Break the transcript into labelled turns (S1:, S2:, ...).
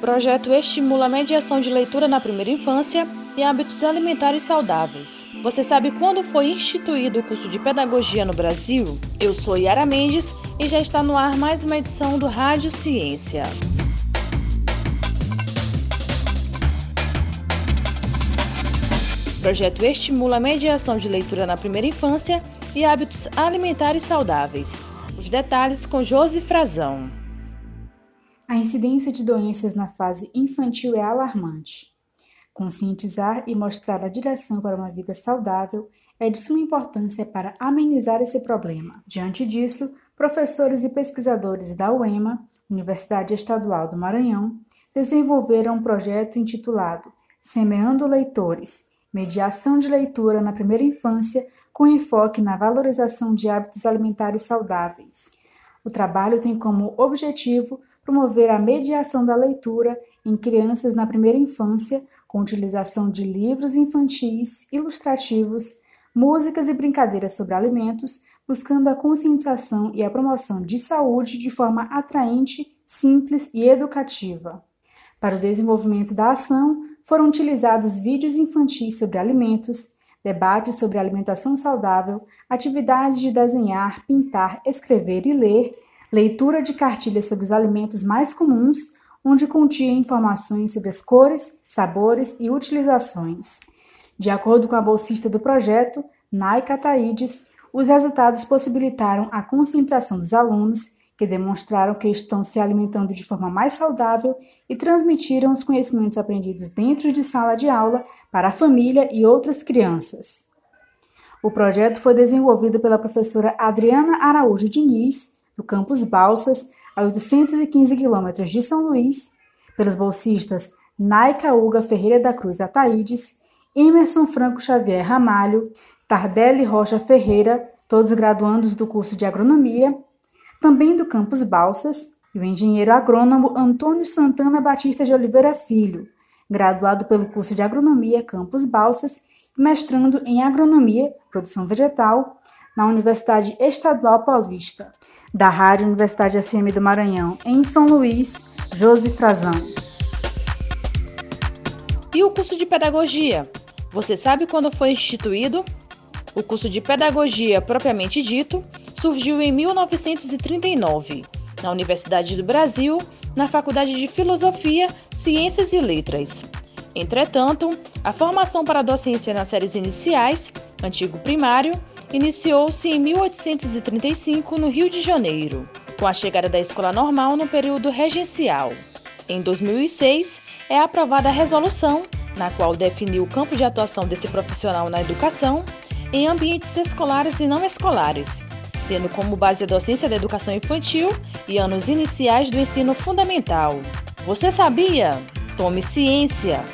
S1: projeto estimula a mediação de leitura na primeira infância e hábitos alimentares saudáveis. Você sabe quando foi instituído o curso de pedagogia no Brasil? Eu sou Yara Mendes e já está no ar mais uma edição do Rádio Ciência. O projeto estimula a mediação de leitura na primeira infância e hábitos alimentares saudáveis. Os detalhes com Josi Frazão.
S2: A incidência de doenças na fase infantil é alarmante. Conscientizar e mostrar a direção para uma vida saudável é de suma importância para amenizar esse problema. Diante disso, professores e pesquisadores da UEMA, Universidade Estadual do Maranhão, desenvolveram um projeto intitulado Semeando Leitores Mediação de Leitura na Primeira Infância, com enfoque na valorização de hábitos alimentares saudáveis. O trabalho tem como objetivo promover a mediação da leitura em crianças na primeira infância, com utilização de livros infantis, ilustrativos, músicas e brincadeiras sobre alimentos, buscando a conscientização e a promoção de saúde de forma atraente, simples e educativa. Para o desenvolvimento da ação, foram utilizados vídeos infantis sobre alimentos, debates sobre alimentação saudável, atividades de desenhar, pintar, escrever e ler, leitura de cartilhas sobre os alimentos mais comuns, onde continha informações sobre as cores, sabores e utilizações. De acordo com a bolsista do projeto, Naika Taides, os resultados possibilitaram a conscientização dos alunos, que demonstraram que estão se alimentando de forma mais saudável e transmitiram os conhecimentos aprendidos dentro de sala de aula para a família e outras crianças. O projeto foi desenvolvido pela professora Adriana Araújo Diniz, do campus Balsas, a 815 quilômetros de São Luís, pelos bolsistas Naika Uga Ferreira da Cruz Ataídes, Emerson Franco Xavier Ramalho, Tardelli Rocha Ferreira, todos graduandos do curso de Agronomia, também do campus Balsas, e o engenheiro agrônomo Antônio Santana Batista de Oliveira Filho, graduado pelo curso de Agronomia Campus Balsas e mestrando em Agronomia, Produção Vegetal, na Universidade Estadual Paulista, da Rádio Universidade FM do Maranhão, em São Luís, Josi Frazão.
S1: E o curso de Pedagogia? Você sabe quando foi instituído? O curso de Pedagogia, propriamente dito, surgiu em 1939, na Universidade do Brasil, na Faculdade de Filosofia, Ciências e Letras. Entretanto, a formação para a docência nas séries iniciais, antigo primário, iniciou-se em 1835 no Rio de Janeiro, com a chegada da escola normal no período regencial. Em 2006, é aprovada a resolução, na qual definiu o campo de atuação desse profissional na educação em ambientes escolares e não escolares, tendo como base a docência da educação infantil e anos iniciais do ensino fundamental. Você sabia? Tome ciência!